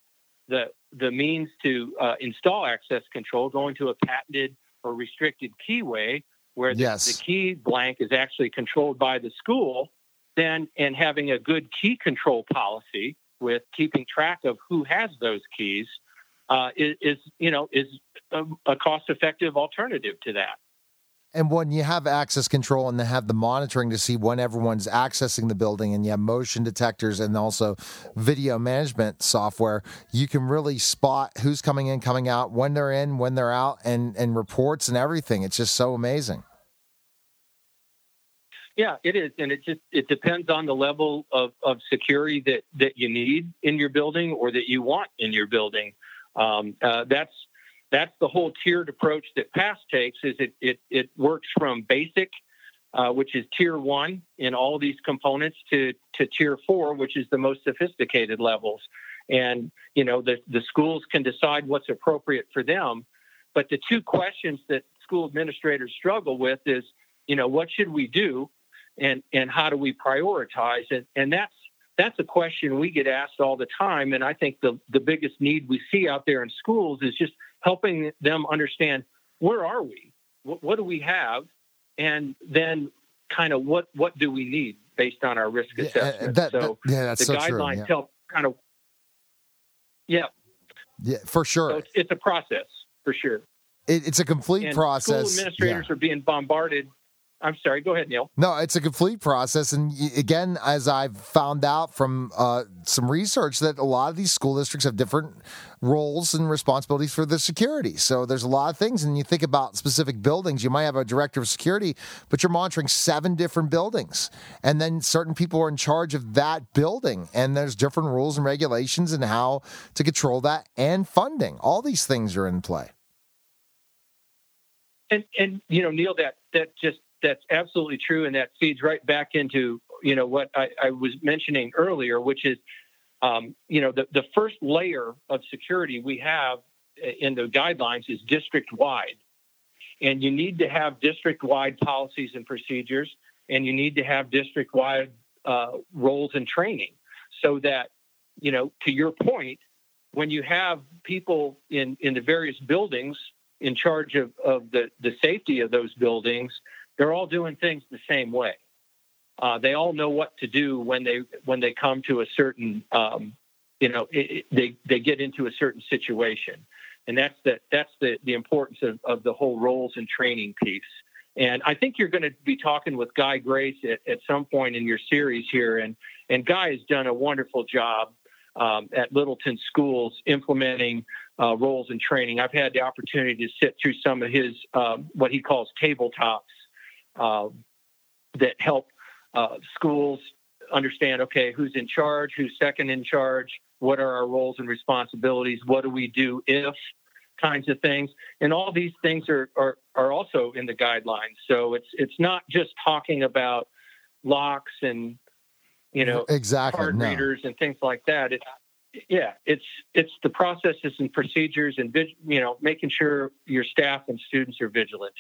the the means to uh, install access control, going to a patented or restricted keyway where the, Yes. the key blank is actually controlled by the school, then and having a good key control policy with keeping track of who has those keys uh, is, is you know is a, a cost effective alternative to that. And when you have access control and they have the monitoring to see when everyone's accessing the building and you have motion detectors and also video management software, you can really spot who's coming in, coming out, when they're in, when they're out, and, and reports and everything. It's just so amazing. Yeah, it is, and it just it depends on the level of, of security that that you need in your building or that you want in your building. Um, uh, that's that's the whole tiered approach that PASS takes. Is it it it works from basic, uh, which is tier one in all these components, to to tier four, which is the most sophisticated levels. And you know the the schools can decide what's appropriate for them. But the two questions that school administrators struggle with is, you know, what should we do, and and how do we prioritize? And and that's that's a question we get asked all the time. And I think the the biggest need we see out there in schools is just helping them understand where are we, what, what do we have, and then kind of what what do we need based on our risk Yeah, uh, assessment. that- so that- yeah, that's the so guidelines true. Yeah. help kind of yeah. Yeah, for So sure. it's, it's a process for sure. It, it's a complete And process. school administrators are being bombarded. I'm sorry. Go ahead, Neil. No, it's a complete process. And again, as I've found out from uh, some research, that a lot of these school districts have different roles and responsibilities for the security. So there's a lot of things. And you think about specific buildings, you might have a director of security, but you're monitoring seven different buildings. And then certain people are in charge of that building. And there's different rules and regulations and how to control that and funding. All these things are in play. And and you know, Neil, that that just that's absolutely true, and that feeds right back into you know what I, I was mentioning earlier, which is um, you know the the first layer of security we have in the guidelines is district wide, and you need to have district wide policies and procedures, and you need to have district wide uh, roles and training, so that you know to your point, when you have people in in the various buildings in charge of, of the, the safety of those buildings, they're all doing things the same way. Uh, they all know what to do when they when they come to a certain um, you know it, it- they they get into a certain situation, and that's the that's the the importance of, of the whole roles and training piece. And I think you're going to be talking with Guy Grace at, at some point in your series here, and and Guy has done a wonderful job um, at Littleton schools implementing uh, roles and training. I've had the opportunity to sit through some of his um, what he calls tabletops uh, that help uh, schools understand okay who's in charge, who's second in charge, what are our roles and responsibilities, what do we do if kinds of things, and all these things are are, are also in the guidelines. So it's it's not just talking about locks and you know exactly. card no. readers and things like that. It's yeah, it's it's the processes and procedures and you know making sure your staff and students are vigilant.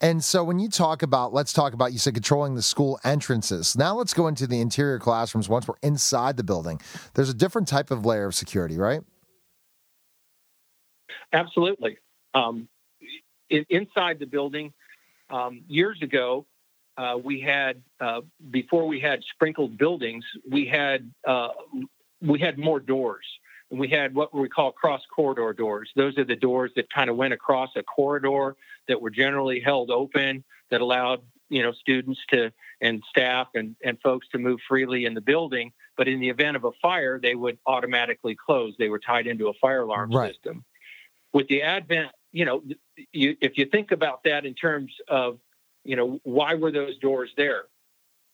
And so when you talk about, let's talk about, you said controlling the school entrances. Now let's go into the interior classrooms once we're inside the building. There's a different type of layer of security, right? Absolutely. Um, in, inside the building, um, years ago, uh, we had uh, before we had sprinkled buildings, we had uh, we had more doors. And we had what we call cross corridor doors. Those are the doors that kind of went across a corridor that were generally held open that allowed you know students to and staff and, and folks to move freely in the building. But in the event of a fire, they would automatically close. They were tied into a fire alarm Right. system. With the advent, you know, you, if you think about that in terms of, you know, why were those doors there?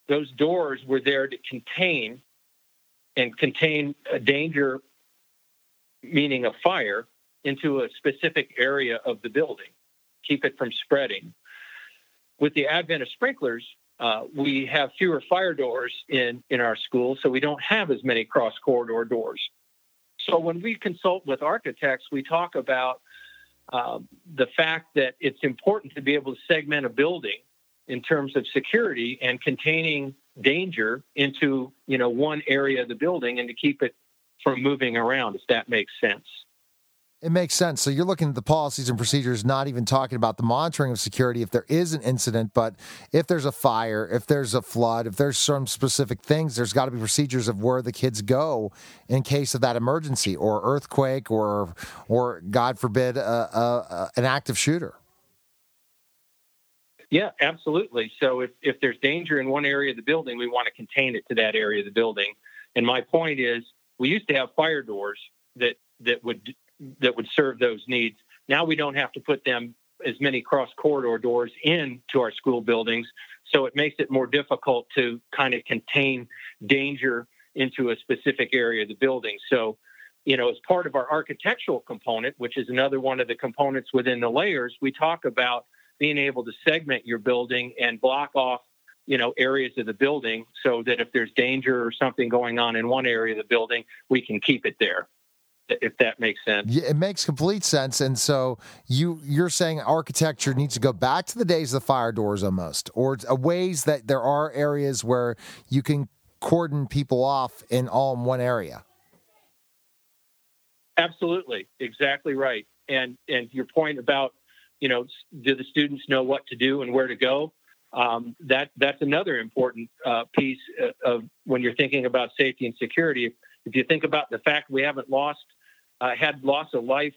those doors were there to contain and contain a danger, meaning a fire, into a specific area of the building, keep it from spreading. With the advent of sprinklers, uh, we have fewer fire doors in, in our schools, so we don't have as many cross corridor doors. So when we consult with architects, we talk about uh, the fact that it's important to be able to segment a building in terms of security and containing danger into you know one area of the building and to keep it from moving around if that makes sense it makes sense. So you're looking at the policies and procedures, not even talking about the monitoring of security if there is an incident, but if there's a fire, if there's a flood, if there's some specific things, there's got to be procedures of where the kids go in case of that emergency or earthquake or, or God forbid, an active shooter. Yeah, absolutely. So if, if there's danger in one area of the building, we want to contain it to that area of the building. And my point is, we used to have fire doors that that would that would serve those needs. Now we don't have to put them as many cross corridor doors into our school buildings, so it makes it more difficult to kind of contain danger into a specific area of the building. So, you know, as part of our architectural component, which is another one of the components within the layers, we talk about being able to segment your building and block off you know areas of the building so that if there's danger or something going on in one area of the building we can keep it there if that makes sense. Yeah, it makes complete sense. And so you you're saying architecture needs to go back to the days of the fire doors almost, or ways that there are areas where you can cordon people off in all in one area. Absolutely, exactly right. And and your point about you know do the students know what to do and where to go? Um, that that's another important uh, piece uh, of when you're thinking about safety and security if you think about the fact we haven't lost, uh, had loss of life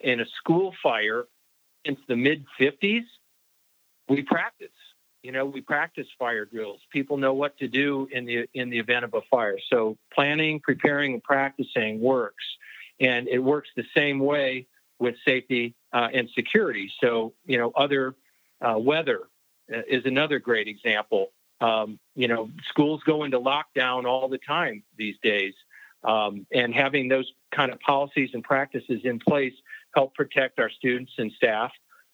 in a school fire since the mid 50s, we practice. You know, we practice fire drills. People know what to do in the in the event of a fire. So planning, preparing, and practicing works, and it works the same way with safety uh, and security. So you know, other uh, weather uh, is another great example. Um, you know, schools go into lockdown all the time these days. Um, and having those kind of policies and practices in place help protect our students and staff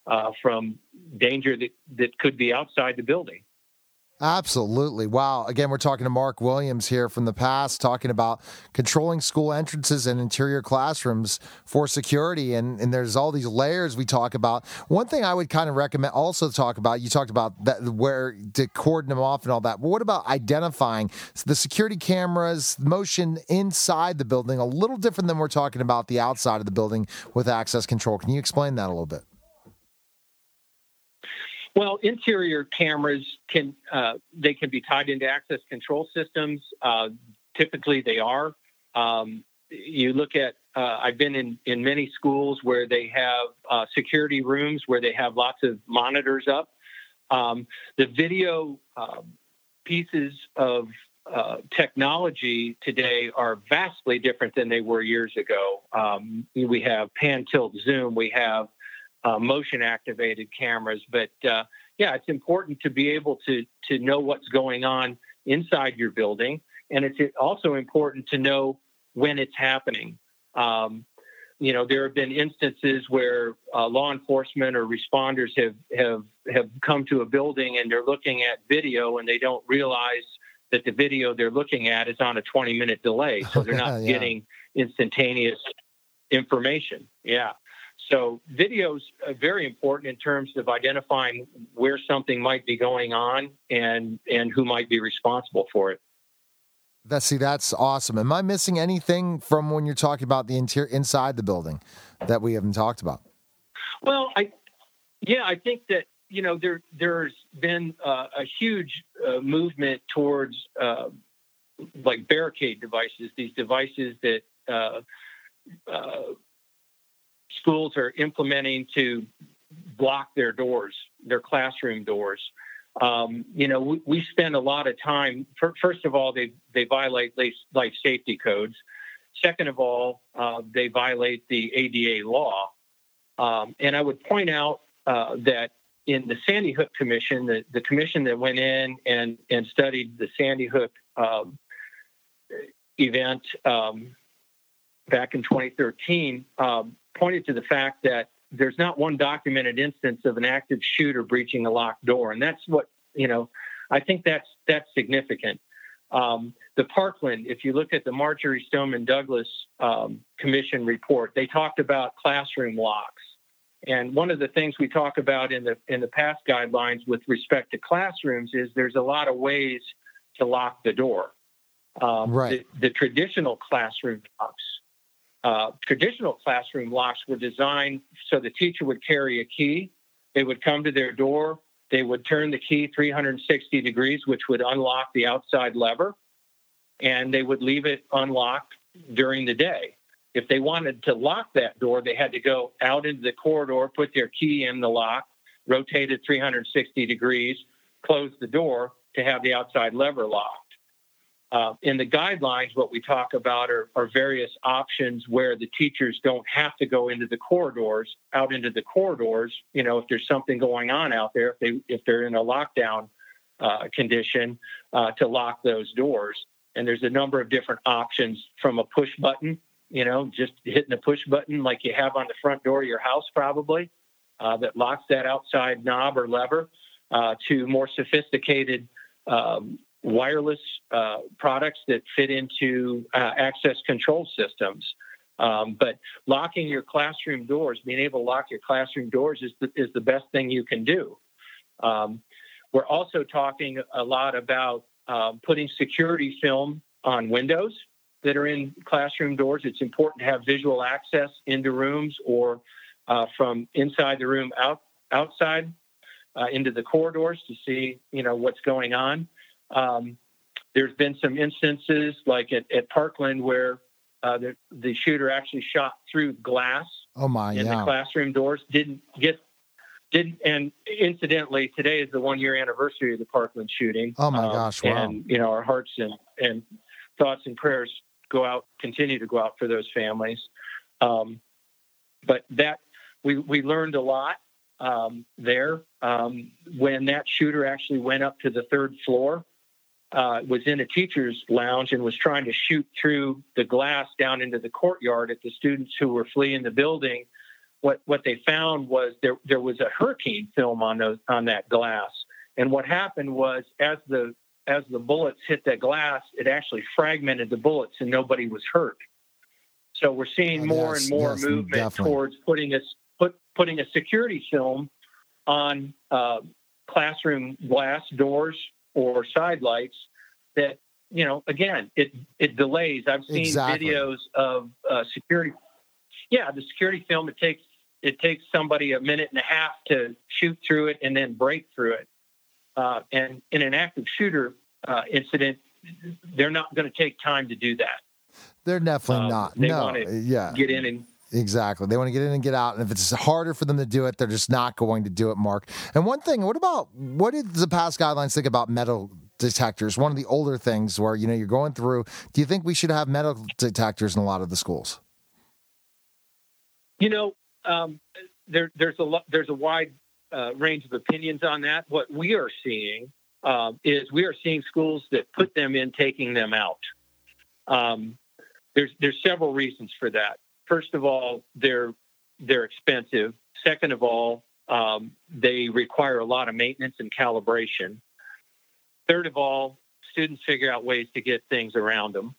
uh, from danger that, that could be outside the building. Absolutely. Wow. Again, we're talking to Mark Williams here from the PASS, talking about controlling school entrances and interior classrooms for security. And, and there's all these layers we talk about. One thing I would kind of recommend also talk about, you talked about that where to cordon them off and all that. But what about identifying the security cameras, motion inside the building, a little different than we're talking about the outside of the building with access control? Can you explain that a little bit? Well, interior cameras can uh, they can be tied into access control systems. Uh, typically, they are. Um, you look at uh, I've been in in many schools where they have uh, security rooms where they have lots of monitors up. Um, the video um, pieces of uh, technology today are vastly different than they were years ago. Um, we have pan tilt zoom. We have uh, motion activated cameras. But uh, yeah, it's important to be able to to know what's going on inside your building, and it's also important to know when it's happening. Um, you know, there have been instances where uh, law enforcement or responders have have have come to a building and they're looking at video and they don't realize that the video they're looking at is on a 20 minute delay, so they're not yeah. getting instantaneous information. Yeah. So videos are very important in terms of identifying where something might be going on and and who might be responsible for it. That see, that's awesome. Am I missing anything from when you're talking about the interior inside the building that we haven't talked about? Well, I yeah, I think that you know there there's been uh, a huge uh, movement towards uh, like barricade devices, these devices that uh, uh, schools are implementing to block their doors, their classroom doors. Um, you know, we, we, spend a lot of time. First of all, they they violate life safety codes. Second of all, uh, they violate the ADA law. Um, and I would point out uh, that in the Sandy Hook Commission, the, the commission that went in and, and studied the Sandy Hook um, event um, back in 2013, um, pointed to the fact that there's not one documented instance of an active shooter breaching a locked door, and that's what you know. I think that's that's significant. Um, the Parkland, if you look at the Marjory Stoneman Douglas um, Commission report, they talked about classroom locks. And one of the things we talk about in the in the PASS guidelines with respect to classrooms is there's a lot of ways to lock the door. Um, right. The, the, traditional classroom locks, uh, traditional classroom locks were designed so the teacher would carry a key. They would come to their door. They would turn the key 360 degrees, which would unlock the outside lever, and they would leave it unlocked during the day. If they wanted to lock that door, they had to go out into the corridor, put their key in the lock, rotate it 360 degrees, close the door to have the outside lever locked. Uh, in the guidelines, what we talk about are, are, various options where the teachers don't have to go into the corridors, out into the corridors. You know, if there's something going on out there, if they if they're in a lockdown uh, condition, uh, to lock those doors. And there's a number of different options from a push button, you know, just hitting a push button like you have on the front door of your house, probably, uh, that locks that outside knob or lever, uh, to more sophisticated um, wireless uh, products that fit into uh, access control systems. Um, but locking your classroom doors, being able to lock your classroom doors, is the, is the best thing you can do. Um, we're also talking a lot about um, putting security film on windows that are in classroom doors. It's important to have visual access into rooms or uh, from inside the room out outside uh, into the corridors to see you know what's going on. Um, there's been some instances like at, at Parkland where uh, the, the shooter actually shot through glass. Oh my! In yeah. the classroom doors, didn't get didn't. And incidentally, today is the one year anniversary of the Parkland shooting. Oh my um, gosh! Wow. And you know, our hearts and and thoughts and prayers go out, continue to go out for those families. Um, but that we we learned a lot um, there um, when that shooter actually went up to the third floor uh, was in a teacher's lounge and was trying to shoot through the glass down into the courtyard at the students who were fleeing the building. What what they found was there there was a hurricane film on those on that glass, and what happened was as the as the bullets hit that glass, it actually fragmented the bullets and nobody was hurt. So we're seeing oh, more yes, and more yes, movement definitely. towards putting a put putting a security film on uh, classroom glass doors or side lights that you know again it it delays. I've seen exactly. videos of uh, security yeah the security film it takes it takes somebody a minute and a half to shoot through it and then break through it. Uh, and in an active shooter uh, incident they're not going to take time to do that. They're definitely um, not. they no want to yeah. get in and Exactly. They want to get in and get out. And if it's harder for them to do it, they're just not going to do it, Mark. And one thing, what about what did the PASS guidelines think about metal detectors? One of the older things where, you know, you're going through, do you think we should have metal detectors in a lot of the schools? You know, um, there, there's a there's a wide uh, range of opinions on that. What we are seeing uh, is we are seeing schools that put them in, taking them out. Um, there's there's several reasons for that first of all, they're they're expensive. Second of all, um, they require a lot of maintenance and calibration. Third of all, students figure out ways to get things around them.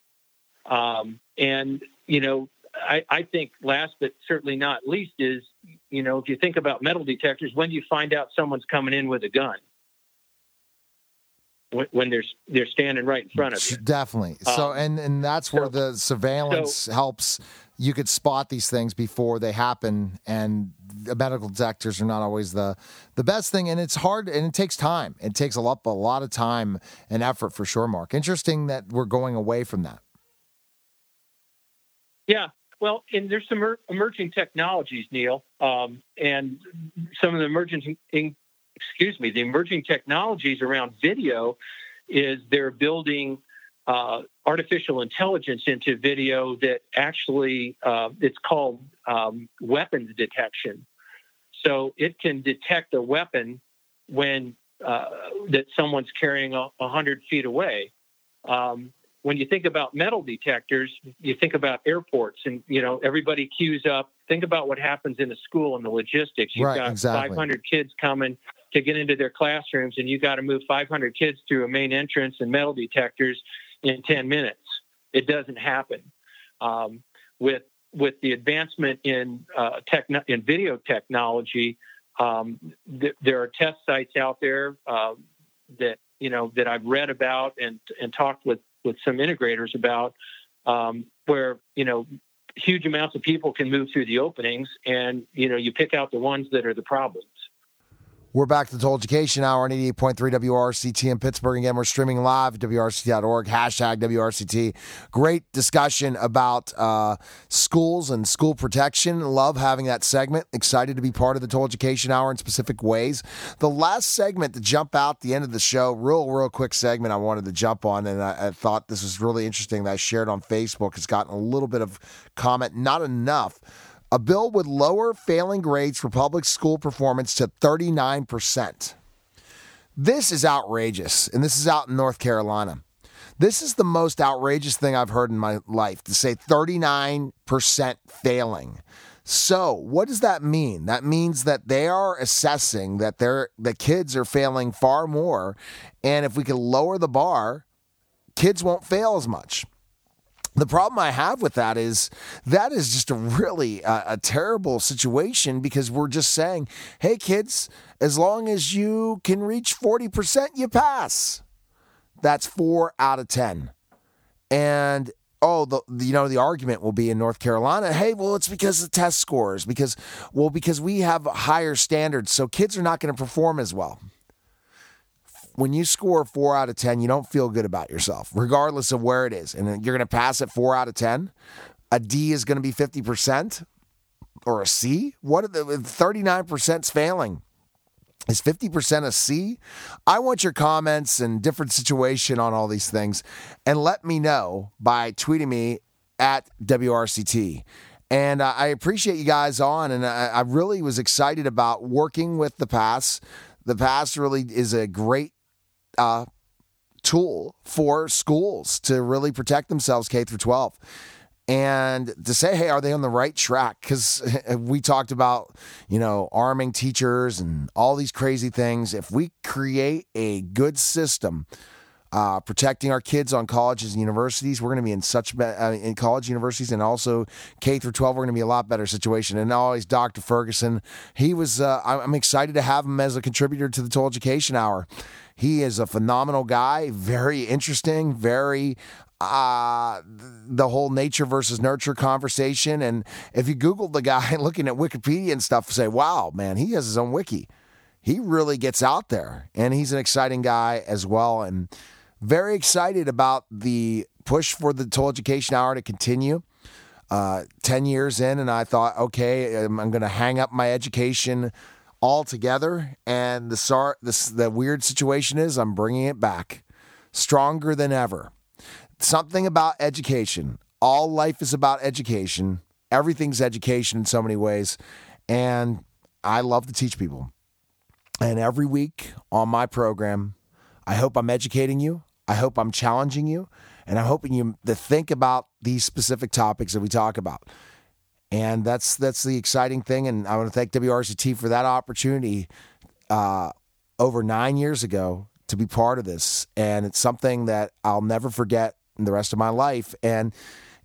Um, and you know, I, I, think last but certainly not least is you know if you think about metal detectors, when do you find out someone's coming in with a gun? When, when they're they're standing right in front of you. Definitely. So um, and and that's where so, the surveillance so, helps you could spot these things before they happen and the medical detectors are not always the the best thing and it's hard and it takes time. It takes a lot a lot of time and effort for sure mark. Interesting that we're going away from that. Yeah. Well and there's some emerging technologies neil. Um, and some of the emerging in, excuse me the emerging technologies around video is they're building uh, artificial intelligence into video that actually uh, it's called um, weapons detection. so it can detect a weapon when uh, that someone's carrying a, hundred feet away. Um, when you think about metal detectors, you think about airports, and you know everybody queues up. Think about what happens in a school and the logistics. You've Right, got exactly. 500 kids coming to get into their classrooms, and you got to move 500 kids through a main entrance and metal detectors in 10 minutes. It doesn't happen. Um, with with the advancement in uh, in video technology, um, th- there are test sites out there uh, that you know that I've read about and and talked with with some integrators about, um, where you know huge amounts of people can move through the openings, and you know you pick out the ones that are the problems. We're back to the Total Education Hour on 88.3 WRCT in Pittsburgh. Again, we're streaming live at WRCT.org, hashtag WRCT. Great discussion about uh, schools and school protection. Love having that segment. Excited to be part of the Total Education Hour in specific ways. The last segment to jump out the end of the show, real, real quick segment I wanted to jump on, and I, I thought this was really interesting that I shared on Facebook. It's gotten a little bit of comment, not enough. A bill would lower failing grades for public school performance to 39%. This is outrageous, and this is out in North Carolina. This is the most outrageous thing I've heard in my life to say 39% failing. So, what does that mean? That means that they are assessing that they're, the kids are failing far more, and if we can lower the bar, kids won't fail as much. The problem I have with that is that is just a really uh, a terrible situation because we're just saying, hey, kids, as long as you can reach 40%, you pass. That's four out of 10. And oh, the, the- you know the argument will be in North Carolina. Hey, well, it's because of test scores. Because well, because we have higher standards, so kids are not going to perform as well when you score four out of 10, you don't feel good about yourself, regardless of where it is. And you're going to PASS at four out of 10. A D is going to be 50% or a C? What are the 39% is failing? Is 50% a C? I want your comments and different situation on all these things. And let me know by tweeting me at WRCT. And uh, I appreciate you guys on. And I really was excited about working with the PASS. The pass really is a great uh, tool for schools to really protect themselves K through 12 and to say hey are they on the right track because we talked about you know arming teachers and all these crazy things if we create a good system uh, protecting our kids on colleges and universities. We're going to be in such be- uh, in college universities and also K through 12. We're going to be a lot better situation. And always Dr. Ferguson. He was. Uh, I'm excited to have him as a contributor to the Total Education Hour. He is a phenomenal guy. Very interesting. Very uh, the whole nature versus nurture conversation. And if you Google the guy looking at Wikipedia and stuff, say, wow, man, he has his own wiki. He really gets out there and he's an exciting guy as well. And very excited about the push for the Total Education Hour to continue. Uh, 10 years in, and I thought, okay, I'm, I'm going to hang up my education altogether. And the, sar- the weird situation is I'm bringing it back stronger than ever something about education. All life is about education. Everything's education in so many ways. And I love to teach people. And every week on my program, I hope I'm educating you. I hope I'm challenging you. And I'm hoping you to think about these specific topics that we talk about. And that's that's the exciting thing. And I want to thank WRCT for that opportunity uh, over nine years ago to be part of this. And it's something that I'll never forget in the rest of my life. And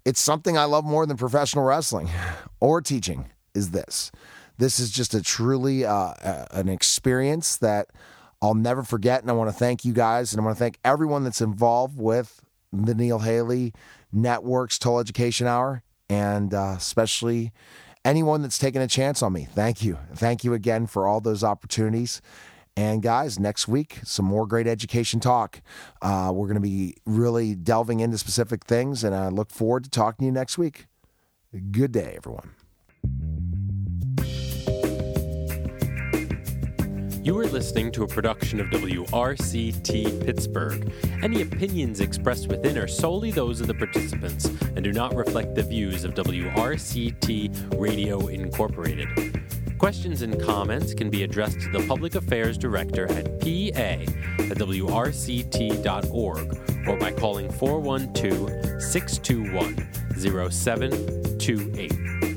it's something I love more than professional wrestling or teaching is this. This is just a truly uh, an experience that I'll never forget. And I want to thank you guys. And I want to thank everyone that's involved with the Neil Haley Network's Total Education Hour. And uh, especially anyone that's taken a chance on me. Thank you. Thank you again for all those opportunities. And guys, next week, some more great education talk. Uh, we're going to be really delving into specific things, and I look forward to talking to you next week. Good day, everyone. You are listening to a production of WRCT Pittsburgh. Any opinions expressed within are solely those of the participants and do not reflect the views of WRCT Radio Incorporated. Questions and comments can be addressed to the Public Affairs Director at pa at wrct.org or by calling 412 621 0728.